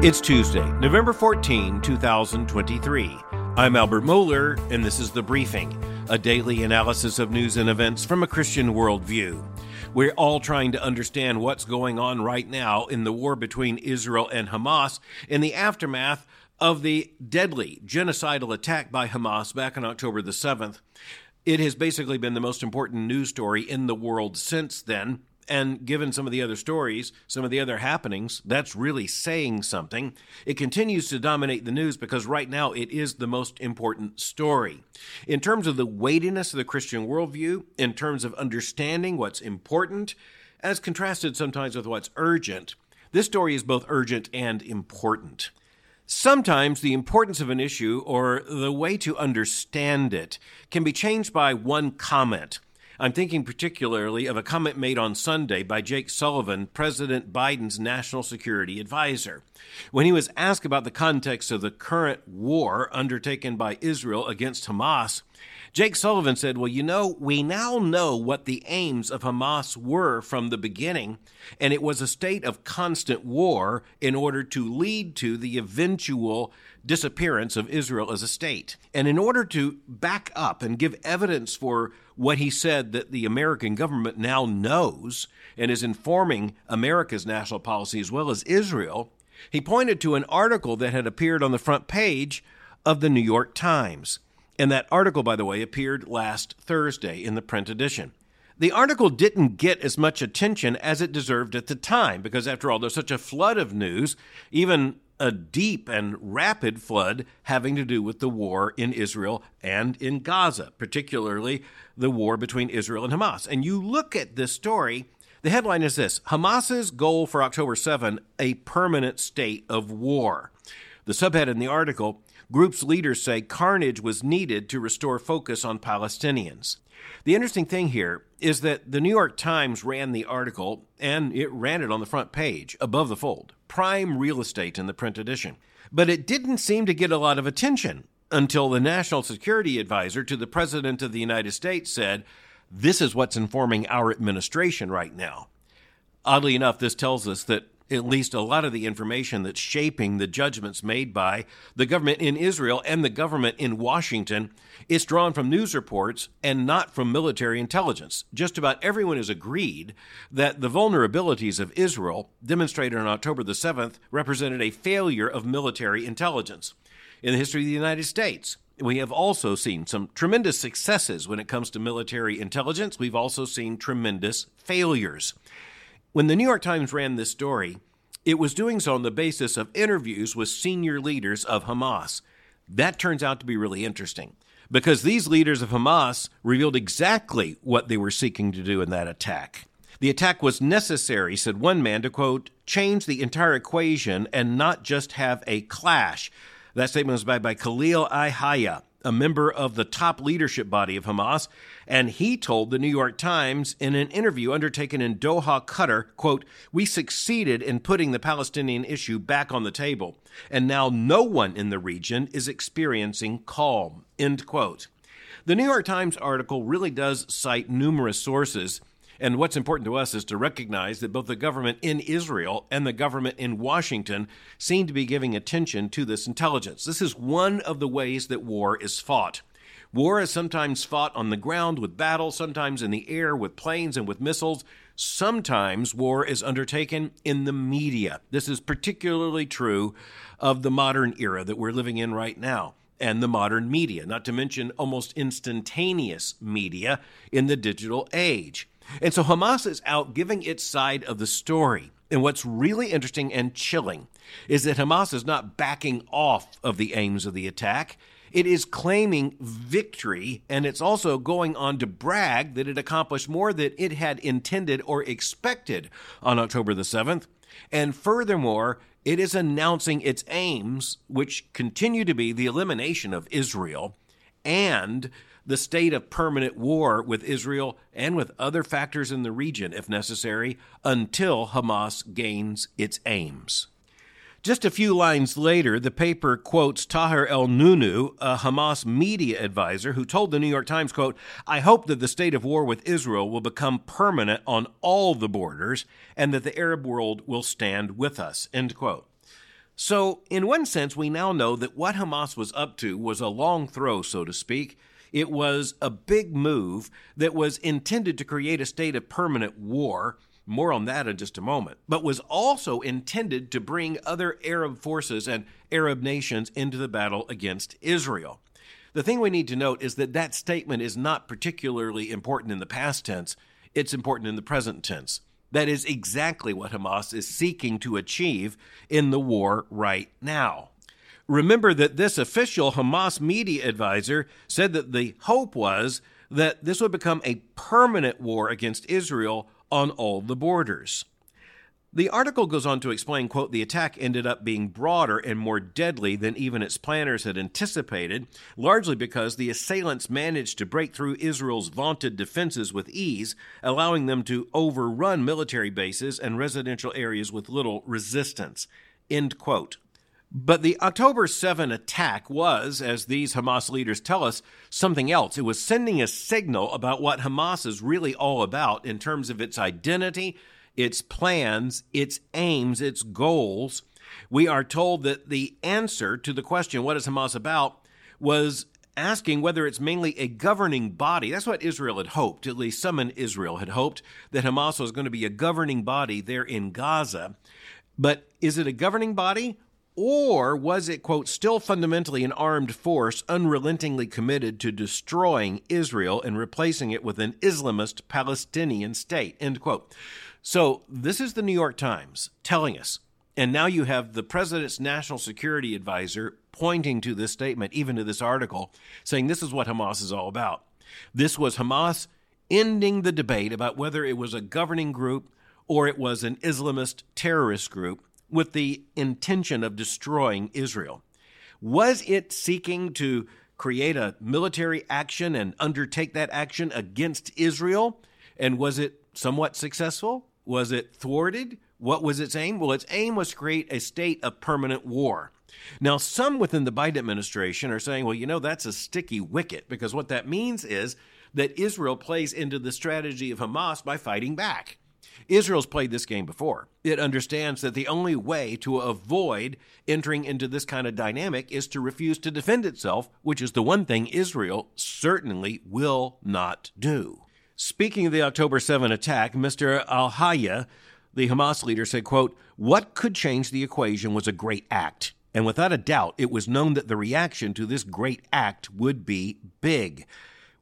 It's Tuesday, November 14, 2023. I'm Albert Mohler, and this is The Briefing, a daily analysis of news and events from a Christian worldview. We're all trying to understand what's going on right now in the war between Israel and Hamas in the aftermath of the deadly genocidal attack by Hamas back on October the 7th. It has basically been the most important news story in the world since then. And given some of the other stories, some of the other happenings, that's really saying something. It continues to dominate the news because right now it is the most important story. In terms of the weightiness of the Christian worldview, in terms of understanding what's important, as contrasted sometimes with what's urgent, this story is both urgent and important. Sometimes the importance of an issue or the way to understand it can be changed by one comment I'm thinking particularly of a comment made on Sunday by Jake Sullivan, President Biden's national security advisor. When he was asked about the context of the current war undertaken by Israel against Hamas, Jake Sullivan said, Well, you know, we now know what the aims of Hamas were from the beginning, and it was a state of constant war in order to lead to the eventual disappearance of Israel as a state. And in order to back up and give evidence for what he said that the American government now knows and is informing America's national policy as well as Israel, he pointed to an article that had appeared on the front page of the New York Times. And that article, by the way, appeared last Thursday in the print edition. The article didn't get as much attention as it deserved at the time because, after all, there's such a flood of news, even a deep and rapid flood having to do with the war in Israel and in Gaza, particularly the war between Israel and Hamas. And you look at this story, the headline is this Hamas's goal for October 7 a permanent state of war. The subhead in the article group's leaders say carnage was needed to restore focus on Palestinians. The interesting thing here is that the New York Times ran the article and it ran it on the front page above the fold prime real estate in the print edition. But it didn't seem to get a lot of attention until the national security advisor to the President of the United States said, This is what's informing our administration right now. Oddly enough, this tells us that at least a lot of the information that's shaping the judgments made by the government in Israel and the government in Washington is drawn from news reports and not from military intelligence. Just about everyone has agreed that the vulnerabilities of Israel, demonstrated on October the 7th, represented a failure of military intelligence. In the history of the United States, we have also seen some tremendous successes when it comes to military intelligence. We've also seen tremendous failures. When the New York Times ran this story, it was doing so on the basis of interviews with senior leaders of Hamas. That turns out to be really interesting because these leaders of Hamas revealed exactly what they were seeking to do in that attack. The attack was necessary, said one man, to quote, change the entire equation and not just have a clash. That statement was made by Khalil Al-Hayya, a member of the top leadership body of Hamas, and he told the New York Times in an interview undertaken in Doha, Qatar, quote, "We succeeded in putting the Palestinian issue back on the table, and now no one in the region is experiencing calm." End quote. The New York Times article really does cite numerous sources and what's important to us is to recognize that both the government in Israel and the government in Washington seem to be giving attention to this intelligence. This is one of the ways that war is fought. War is sometimes fought on the ground with battle, sometimes in the air with planes and with missiles. Sometimes war is undertaken in the media. This is particularly true of the modern era that we're living in right now and the modern media, not to mention almost instantaneous media in the digital age. And so Hamas is out giving its side of the story. And what's really interesting and chilling is that Hamas is not backing off of the aims of the attack. It is claiming victory, and it's also going on to brag that it accomplished more than it had intended or expected on October the 7th. And furthermore, it is announcing its aims, which continue to be the elimination of Israel and the state of permanent war with Israel and with other factors in the region, if necessary, until Hamas gains its aims. Just a few lines later, the paper quotes Tahir el-Nunu, a Hamas media advisor, who told the New York Times, quote, I hope that the state of war with Israel will become permanent on all the borders and that the Arab world will stand with us, end quote. So, in one sense, we now know that what Hamas was up to was a long throw, so to speak. It was a big move that was intended to create a state of permanent war. More on that in just a moment. But was also intended to bring other Arab forces and Arab nations into the battle against Israel. The thing we need to note is that that statement is not particularly important in the past tense, it's important in the present tense. That is exactly what Hamas is seeking to achieve in the war right now. Remember that this official Hamas media advisor said that the hope was that this would become a permanent war against Israel on all the borders. The article goes on to explain, quote, the attack ended up being broader and more deadly than even its planners had anticipated, largely because the assailants managed to break through Israel's vaunted defenses with ease, allowing them to overrun military bases and residential areas with little resistance. End quote. But the October 7 attack was, as these Hamas leaders tell us, something else. It was sending a signal about what Hamas is really all about in terms of its identity its plans, its aims, its goals. We are told that the answer to the question, what is Hamas about, was asking whether it's mainly a governing body. That's what Israel had hoped, at least some in Israel had hoped that Hamas was going to be a governing body there in Gaza. But is it a governing body? Or was it, quote, still fundamentally an armed force unrelentingly committed to destroying Israel and replacing it with an Islamist Palestinian state, end quote. So this is the New York Times telling us. And now you have the president's national security advisor pointing to this statement, even to this article, saying this is what Hamas is all about. This was Hamas ending the debate about whether it was a governing group or it was an Islamist terrorist group with the intention of destroying Israel. Was it seeking to create a military action and undertake that action against Israel? And was it somewhat successful? Was it thwarted? What was its aim? Well, its aim was to create a state of permanent war. Now, some within the Biden administration are saying, well, you know, that's a sticky wicket because what that means is that Israel plays into the strategy of Hamas by fighting back. Israel's played this game before. It understands that the only way to avoid entering into this kind of dynamic is to refuse to defend itself, which is the one thing Israel certainly will not do. Speaking of the October 7 attack, Mr. Al-Hayya, the Hamas leader, said, quote, What could change the equation was a great act. And without a doubt, it was known that the reaction to this great act would be big.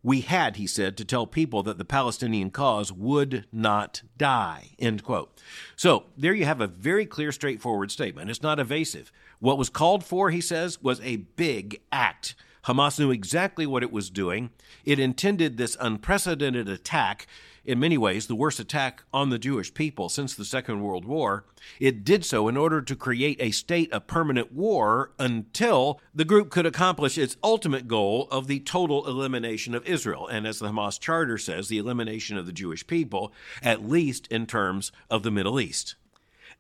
We had, he said, to tell people that the Palestinian cause would not die. End quote. So there you have a very clear, straightforward statement. It's not evasive. What was called for, he says, was a big act. Hamas knew exactly what it was doing. It intended this unprecedented attack, in many ways, the worst attack on the Jewish people since the Second World War. It did so in order to create a state of permanent war until the group could accomplish its ultimate goal of the total elimination of Israel. And as the Hamas charter says, the elimination of the Jewish people, at least in terms of the Middle East.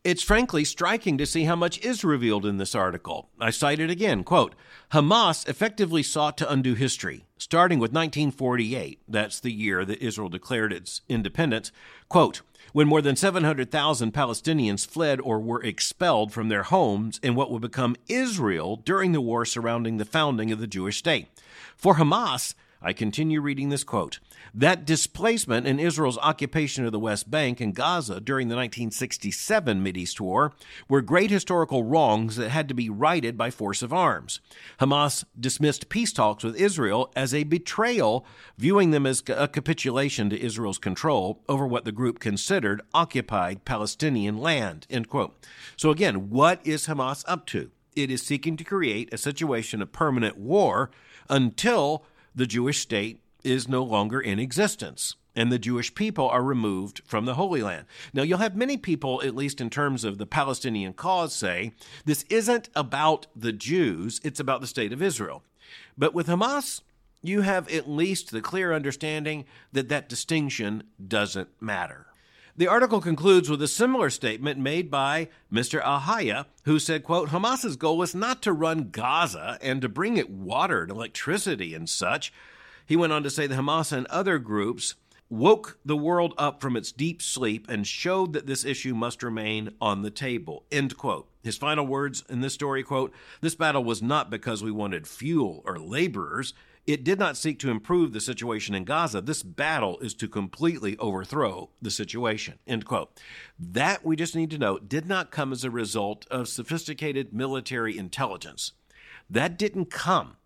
It's frankly striking to see how much is revealed in this article. I cite it again, quote, Hamas effectively sought to undo history, starting with 1948, that's the year that Israel declared its independence, quote, when more than 700,000 Palestinians fled or were expelled from their homes in what would become Israel during the war surrounding the founding of the Jewish state. For Hamas, I continue reading this quote. That displacement and Israel's occupation of the West Bank and Gaza during the 1967 Mideast War were great historical wrongs that had to be righted by force of arms. Hamas dismissed peace talks with Israel as a betrayal, viewing them as a capitulation to Israel's control over what the group considered occupied Palestinian land. End quote. So again, what is Hamas up to? It is seeking to create a situation of permanent war until the Jewish state is no longer in existence and the Jewish people are removed from the Holy Land. Now, you'll have many people, at least in terms of the Palestinian cause, say this isn't about the Jews, it's about the state of Israel. But with Hamas, you have at least the clear understanding that that distinction doesn't matter. The article concludes with a similar statement made by Mr. Al-Hayya, who said, quote, Hamas's goal is not to run Gaza and to bring it water and electricity and such. He went on to say that Hamas and other groups woke the world up from its deep sleep and showed that this issue must remain on the table. End quote. His final words in this story quote, This battle was not because we wanted fuel or laborers. It did not seek to improve the situation in Gaza. This battle is to completely overthrow the situation. End quote. That we just need to note did not come as a result of sophisticated military intelligence. That didn't come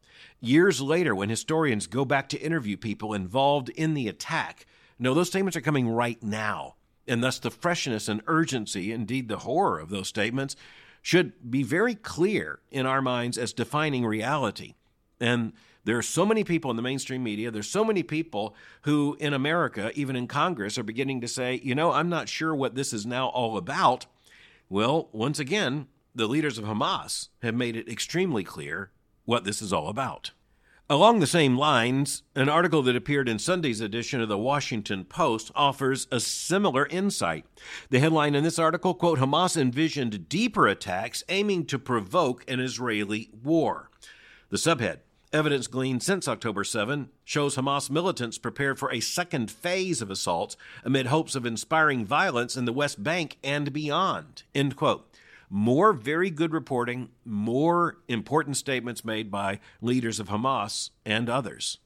years later when historians go back to interview people involved in the attack. No, those statements are coming right now. And thus, the freshness and urgency, indeed the horror of those statements, should be very clear in our minds as defining reality. And there are so many people in the mainstream media, there's so many people who in America, even in Congress, are beginning to say, you know, I'm not sure what this is now all about. Well, once again, the leaders of Hamas have made it extremely clear what this is all about. Along the same lines, an article that appeared in Sunday's edition of the Washington Post offers a similar insight. The headline in this article, quote, Hamas envisioned deeper attacks aiming to provoke an Israeli war. The subhead, evidence gleaned since October 7, shows Hamas militants prepared for a second phase of assaults amid hopes of inspiring violence in the West Bank and beyond, end quote more very good reporting, more important statements made by leaders of Hamas and others.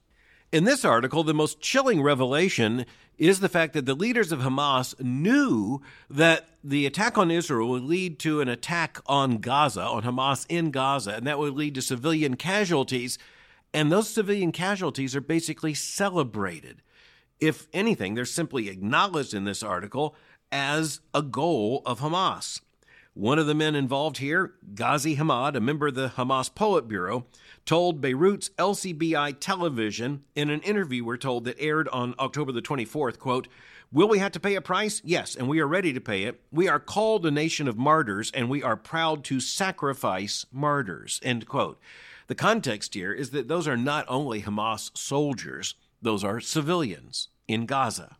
In this article, the most chilling revelation is the fact that the leaders of Hamas knew that the attack on Israel would lead to an attack on Gaza, on Hamas in Gaza, and that would lead to civilian casualties. And those civilian casualties are basically celebrated. If anything, they're simply acknowledged in this article as a goal of Hamas. One of the men involved here, Ghazi Hamad, a member of the Hamas Politburo, told Beirut's LBCI television in an interview we're told that aired on October the 24th, quote, Will we have to pay a price? Yes, and we are ready to pay it. We are called a nation of martyrs, and we are proud to sacrifice martyrs. End quote. The context here is that those are not only Hamas soldiers, those are civilians in Gaza.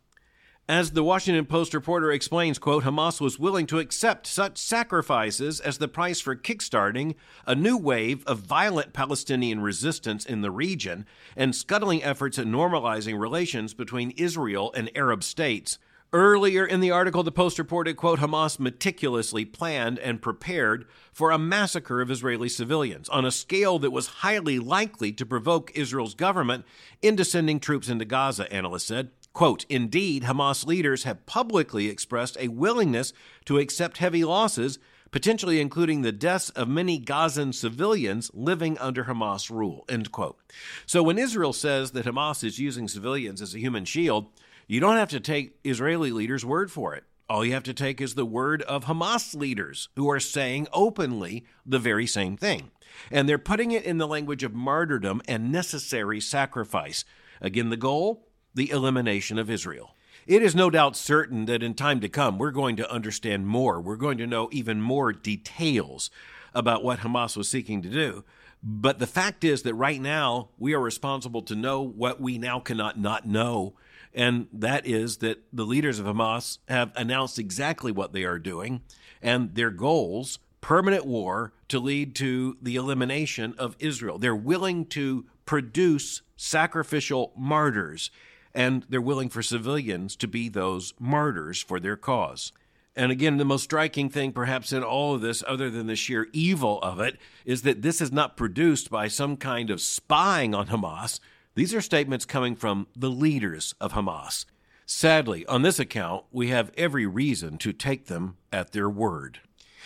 As the Washington Post reporter explains, quote, Hamas was willing to accept such sacrifices as the price for kickstarting a new wave of violent Palestinian resistance in the region and scuttling efforts at normalizing relations between Israel and Arab states. Earlier in the article, the Post reported, quote, Hamas meticulously planned and prepared for a massacre of Israeli civilians on a scale that was highly likely to provoke Israel's government into sending troops into Gaza, analysts said. Quote, Indeed, Hamas leaders have publicly expressed a willingness to accept heavy losses, potentially including the deaths of many Gazan civilians living under Hamas rule. End quote. So when Israel says that Hamas is using civilians as a human shield, you don't have to take Israeli leaders' word for it. All you have to take is the word of Hamas leaders who are saying openly the very same thing. And they're putting it in the language of martyrdom and necessary sacrifice. Again, the goal the elimination of Israel. It is no doubt certain that in time to come, we're going to understand more. We're going to know even more details about what Hamas was seeking to do. But the fact is that right now, we are responsible to know what we now cannot not know. And that is that the leaders of Hamas have announced exactly what they are doing and their goals permanent war to lead to the elimination of Israel. They're willing to produce sacrificial martyrs and they're willing for civilians to be those martyrs for their cause. And again, the most striking thing, perhaps, in all of this, other than the sheer evil of it, is that this is not produced by some kind of spying on Hamas. These are statements coming from the leaders of Hamas. Sadly, on this account, we have every reason to take them at their word.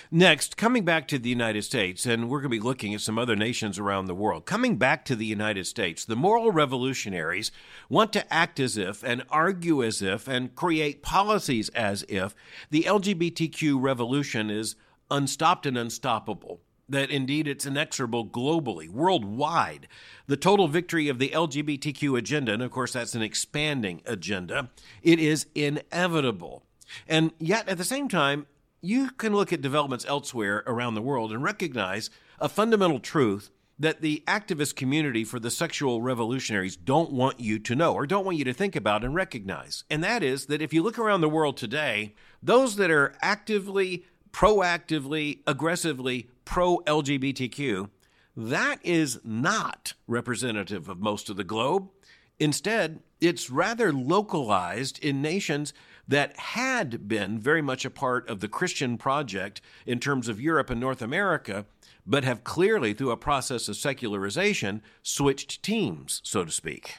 Next, coming back to the United States, and we're going to be looking at some other nations around the world. Coming back to the United States, the moral revolutionaries want to act as if and argue as if and create policies as if the LGBTQ revolution is unstopped and unstoppable that indeed it's inexorable globally, worldwide. The total victory of the LGBTQ agenda, and of course that's an expanding agenda, it is inevitable. And yet at the same time, you can look at developments elsewhere around the world and recognize a fundamental truth that the activist community for the sexual revolutionaries don't want you to know or don't want you to think about and recognize. And that is that if you look around the world today, those that are actively, proactively, aggressively pro LGBTQ, that is not representative of most of the globe. Instead, it's rather localized in nations that had been very much a part of the Christian project in terms of Europe and North America, but have clearly, through a process of secularization, switched teams, so to speak.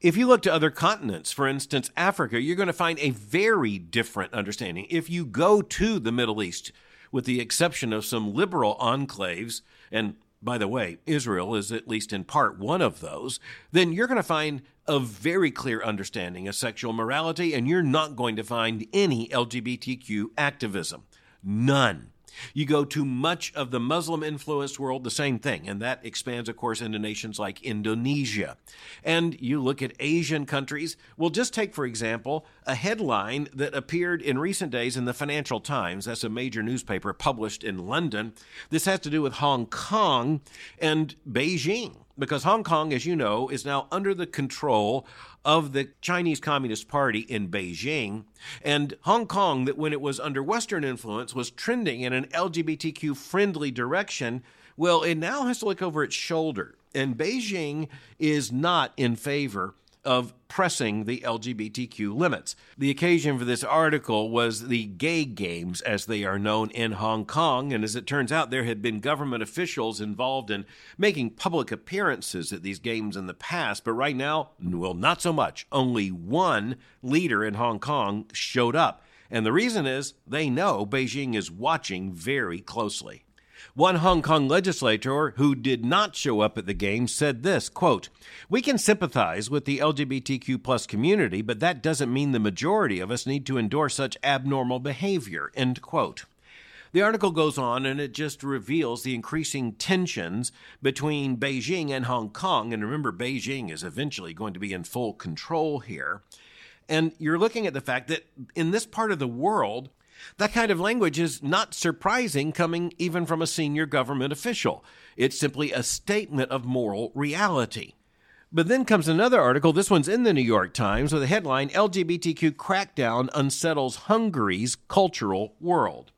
If you look to other continents, for instance, Africa, you're going to find a very different understanding. If you go to the Middle East, with the exception of some liberal enclaves, and by the way, Israel is at least in part one of those, then you're going to find a very clear understanding of sexual morality, and you're not going to find any LGBTQ activism. None. You go to much of the Muslim influenced world, the same thing, and that expands, of course, into nations like Indonesia. And you look at Asian countries. We'll just take, for example, a headline that appeared in recent days in the Financial Times. That's a major newspaper published in London. This has to do with Hong Kong and Beijing because Hong Kong, as you know, is now under the control of the Chinese Communist Party in Beijing. And Hong Kong, that when it was under Western influence, was trending in an LGBTQ friendly direction, well, it now has to look over its shoulder. And Beijing is not in favor of pressing the LGBTQ limits. The occasion for this article was the gay games, as they are known in Hong Kong, and as it turns out, there had been government officials involved in making public appearances at these games in the past, but right now, well, not so much. Only one leader in Hong Kong showed up. And the reason is they know Beijing is watching very closely. One Hong Kong legislator who did not show up at the game said this, quote, "We can sympathize with the LGBTQ plus community, but that doesn't mean the majority of us need to endorse such abnormal behavior." End quote. The article goes on and it just reveals the increasing tensions between Beijing and Hong Kong. And remember, Beijing is eventually going to be in full control here. And you're looking at the fact that in this part of the world, that kind of language is not surprising coming even from a senior government official. It's simply a statement of moral reality. But then comes another article. This one's in the New York Times with a headline LGBTQ crackdown unsettles Hungary's cultural world.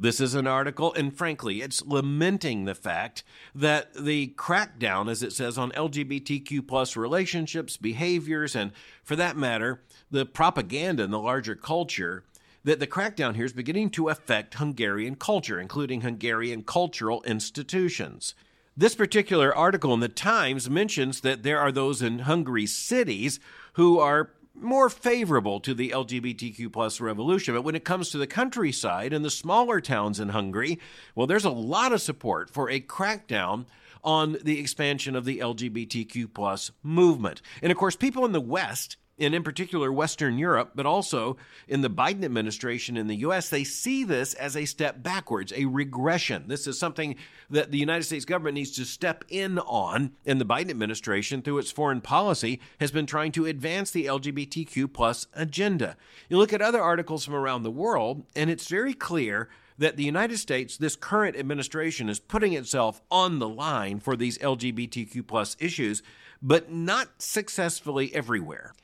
This is an article, and frankly, it's lamenting the fact that the crackdown, as it says, on LGBTQ plus relationships, behaviors, and for that matter, the propaganda in the larger culture that the crackdown here is beginning to affect Hungarian culture, including Hungarian cultural institutions. This particular article in the Times mentions that there are those in Hungary's cities who are more favorable to the LGBTQ plus revolution. But when it comes to the countryside and the smaller towns in Hungary, well, there's a lot of support for a crackdown on the expansion of the LGBTQ plus movement. And of course, people in the West and in particular Western Europe, but also in the Biden administration in the US, they see this as a step backwards, a regression. This is something that the United States government needs to step in on, and the Biden administration, through its foreign policy, has been trying to advance the LGBTQ plus agenda. You look at other articles from around the world, and it's very clear that the United States, this current administration, is putting itself on the line for these LGBTQ plus issues, but not successfully everywhere.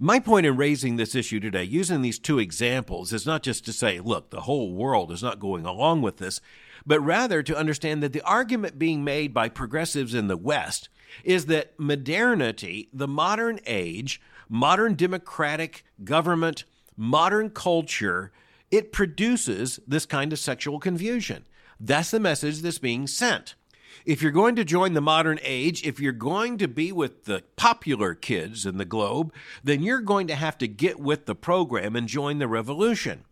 My point in raising this issue today, using these two examples, is not just to say, look, the whole world is not going along with this, but rather to understand that the argument being made by progressives in the West is that modernity, the modern age, modern democratic government, modern culture, it produces this kind of sexual confusion. That's the message that's being sent if you're going to join the modern age, if you're going to be with the popular kids in the globe, then you're going to have to get with the program and join the revolution.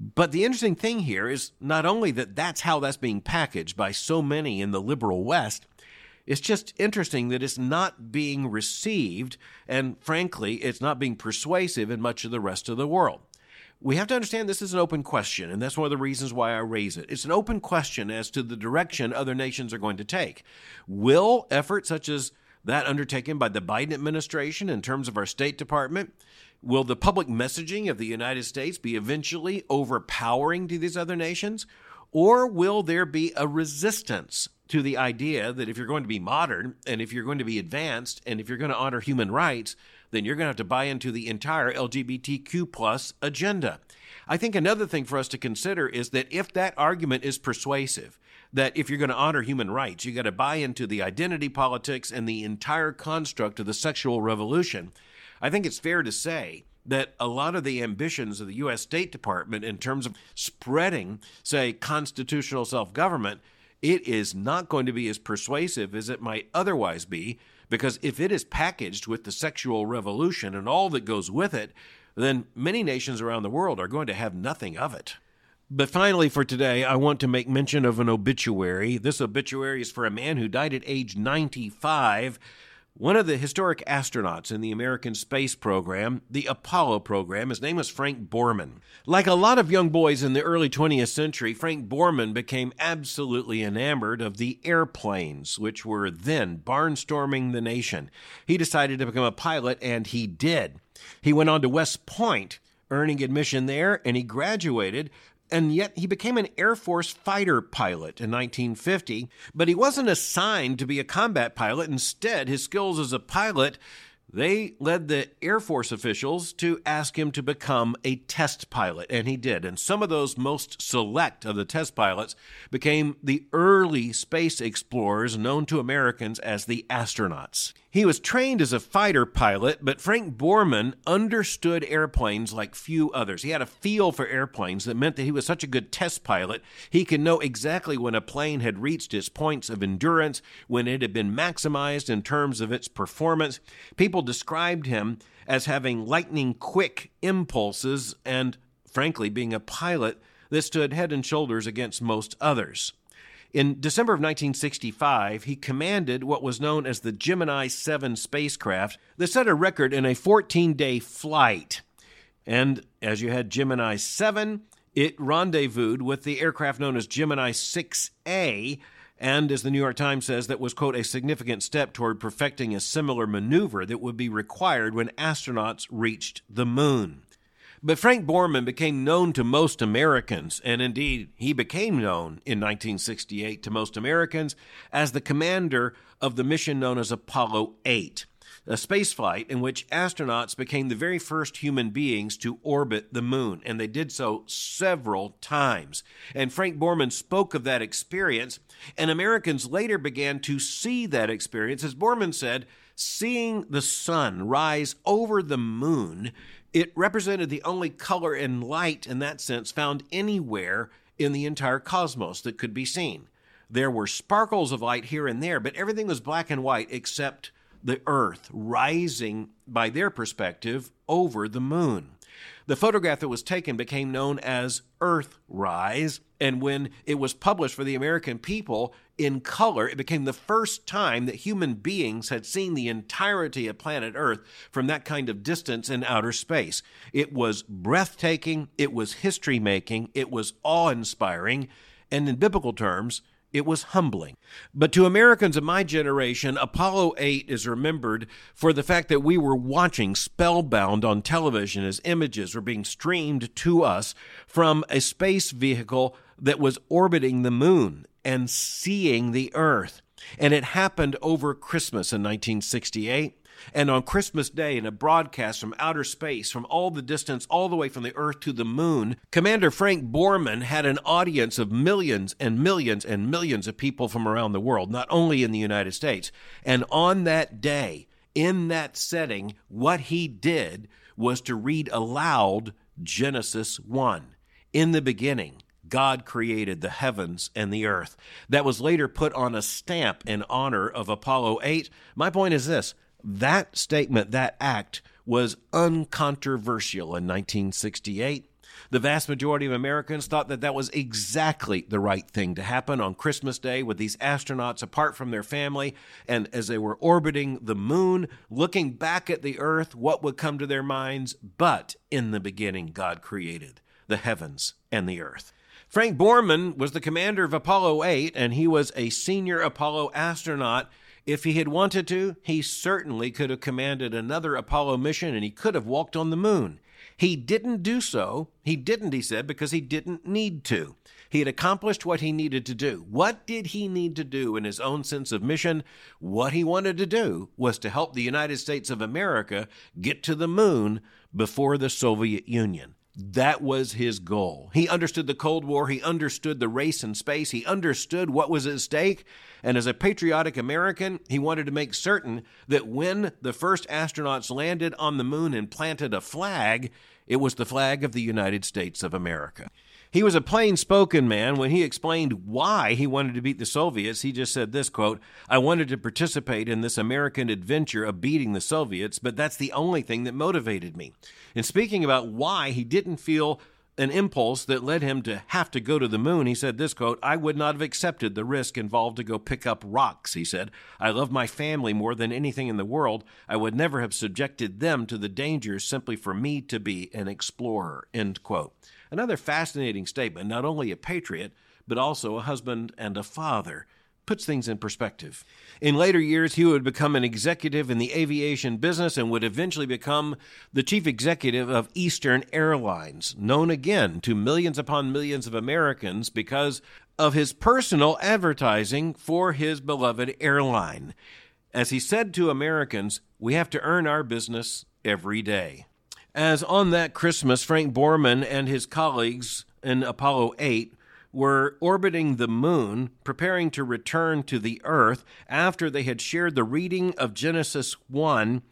But the interesting thing here is not only that that's how that's being packaged by so many in the liberal West, it's just interesting that it's not being received, and frankly, it's not being persuasive in much of the rest of the world we have to understand this is an open question, and that's one of the reasons why I raise it. It's an open question as to the direction other nations are going to take. Will efforts such as that undertaken by the Biden administration in terms of our State Department, will the public messaging of the United States be eventually overpowering to these other nations? Or will there be a resistance to the idea that if you're going to be modern and if you're going to be advanced and if you're going to honor human rights, then you're going to have to buy into the entire LGBTQ plus agenda. I think another thing for us to consider is that if that argument is persuasive, that if you're going to honor human rights, you got to buy into the identity politics and the entire construct of the sexual revolution. I think it's fair to say that a lot of the ambitions of the U.S. State Department in terms of spreading, say, constitutional self government, it is not going to be as persuasive as it might otherwise be, because if it is packaged with the sexual revolution and all that goes with it, then many nations around the world are going to have nothing of it. But finally, for today, I want to make mention of an obituary. This obituary is for a man who died at age 95 one of the historic astronauts in the American space program, the Apollo program, his name was Frank Borman. Like a lot of young boys in the early 20th century, Frank Borman became absolutely enamored of the airplanes, which were then barnstorming the nation. He decided to become a pilot, and he did. He went on to West Point, earning admission there, and he graduated and yet he became an Air Force fighter pilot in 1950, but he wasn't assigned to be a combat pilot. Instead, his skills as a pilot they led the Air Force officials to ask him to become a test pilot, and he did. And some of those most select of the test pilots became the early space explorers known to Americans as the astronauts. He was trained as a fighter pilot, but Frank Borman understood airplanes like few others. He had a feel for airplanes that meant that he was such a good test pilot, he could know exactly when a plane had reached its points of endurance, when it had been maximized in terms of its performance. People described him as having lightning quick impulses and, frankly, being a pilot that stood head and shoulders against most others. In December of 1965, he commanded what was known as the Gemini 7 spacecraft that set a record in a 14 day flight. And as you had Gemini 7, it rendezvoused with the aircraft known as Gemini 6A, and as the New York Times says, that was, quote, a significant step toward perfecting a similar maneuver that would be required when astronauts reached the moon. But Frank Borman became known to most Americans, and indeed he became known in 1968 to most Americans as the commander of the mission known as Apollo 8, a spaceflight in which astronauts became the very first human beings to orbit the moon, and they did so several times. And Frank Borman spoke of that experience, and Americans later began to see that experience. As Borman said, seeing the sun rise over the moon it represented the only color and light in that sense found anywhere in the entire cosmos that could be seen. There were sparkles of light here and there, but everything was black and white except the Earth rising, by their perspective, over the moon. The photograph that was taken became known as Earthrise, and when it was published for the American people in color, it became the first time that human beings had seen the entirety of planet Earth from that kind of distance in outer space. It was breathtaking, it was history making, it was awe inspiring, and in biblical terms, it was humbling. But to Americans of my generation, Apollo 8 is remembered for the fact that we were watching spellbound on television as images were being streamed to us from a space vehicle that was orbiting the moon and seeing the Earth. And it happened over Christmas in 1968. And on Christmas Day, in a broadcast from outer space, from all the distance, all the way from the Earth to the moon, Commander Frank Borman had an audience of millions and millions and millions of people from around the world, not only in the United States. And on that day, in that setting, what he did was to read aloud Genesis 1. In the beginning, God created the heavens and the earth. That was later put on a stamp in honor of Apollo 8. My point is this that statement, that act, was uncontroversial in 1968. The vast majority of Americans thought that that was exactly the right thing to happen on Christmas Day with these astronauts apart from their family. And as they were orbiting the moon, looking back at the earth, what would come to their minds? But in the beginning, God created the heavens and the earth. Frank Borman was the commander of Apollo 8, and he was a senior Apollo astronaut if he had wanted to, he certainly could have commanded another Apollo mission and he could have walked on the moon. He didn't do so. He didn't, he said, because he didn't need to. He had accomplished what he needed to do. What did he need to do in his own sense of mission? What he wanted to do was to help the United States of America get to the moon before the Soviet Union. That was his goal. He understood the Cold War. He understood the race in space. He understood what was at stake. And as a patriotic American, he wanted to make certain that when the first astronauts landed on the moon and planted a flag, it was the flag of the United States of America. He was a plain spoken man. When he explained why he wanted to beat the Soviets, he just said this quote, I wanted to participate in this American adventure of beating the Soviets, but that's the only thing that motivated me. In speaking about why he didn't feel an impulse that led him to have to go to the moon, he said this quote, I would not have accepted the risk involved to go pick up rocks, he said. I love my family more than anything in the world. I would never have subjected them to the dangers simply for me to be an explorer, end quote. Another fascinating statement, not only a patriot, but also a husband and a father. Puts things in perspective. In later years, he would become an executive in the aviation business and would eventually become the chief executive of Eastern Airlines, known again to millions upon millions of Americans because of his personal advertising for his beloved airline. As he said to Americans, we have to earn our business every day. As on that Christmas, Frank Borman and his colleagues in Apollo 8 were orbiting the moon, preparing to return to the Earth after they had shared the reading of Genesis 1,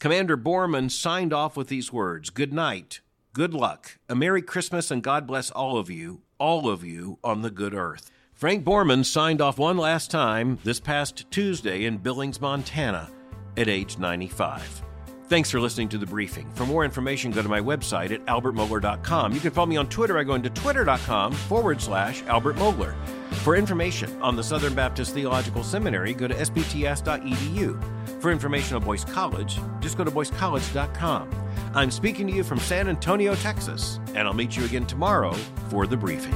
Commander Borman signed off with these words Good night, good luck, a Merry Christmas, and God bless all of you, all of you on the good Earth. Frank Borman signed off one last time this past Tuesday in Billings, Montana, at age 95. Thanks for listening to the briefing. For more information, go to my website at albertmohler.com. You can follow me on Twitter by going to twitter.com forward slash Albert Mohler. For information on the Southern Baptist Theological Seminary, go to sbts.edu. For information on Boyce College, just go to boycecollege.com. I'm speaking to you from San Antonio, Texas, and I'll meet you again tomorrow for the briefing.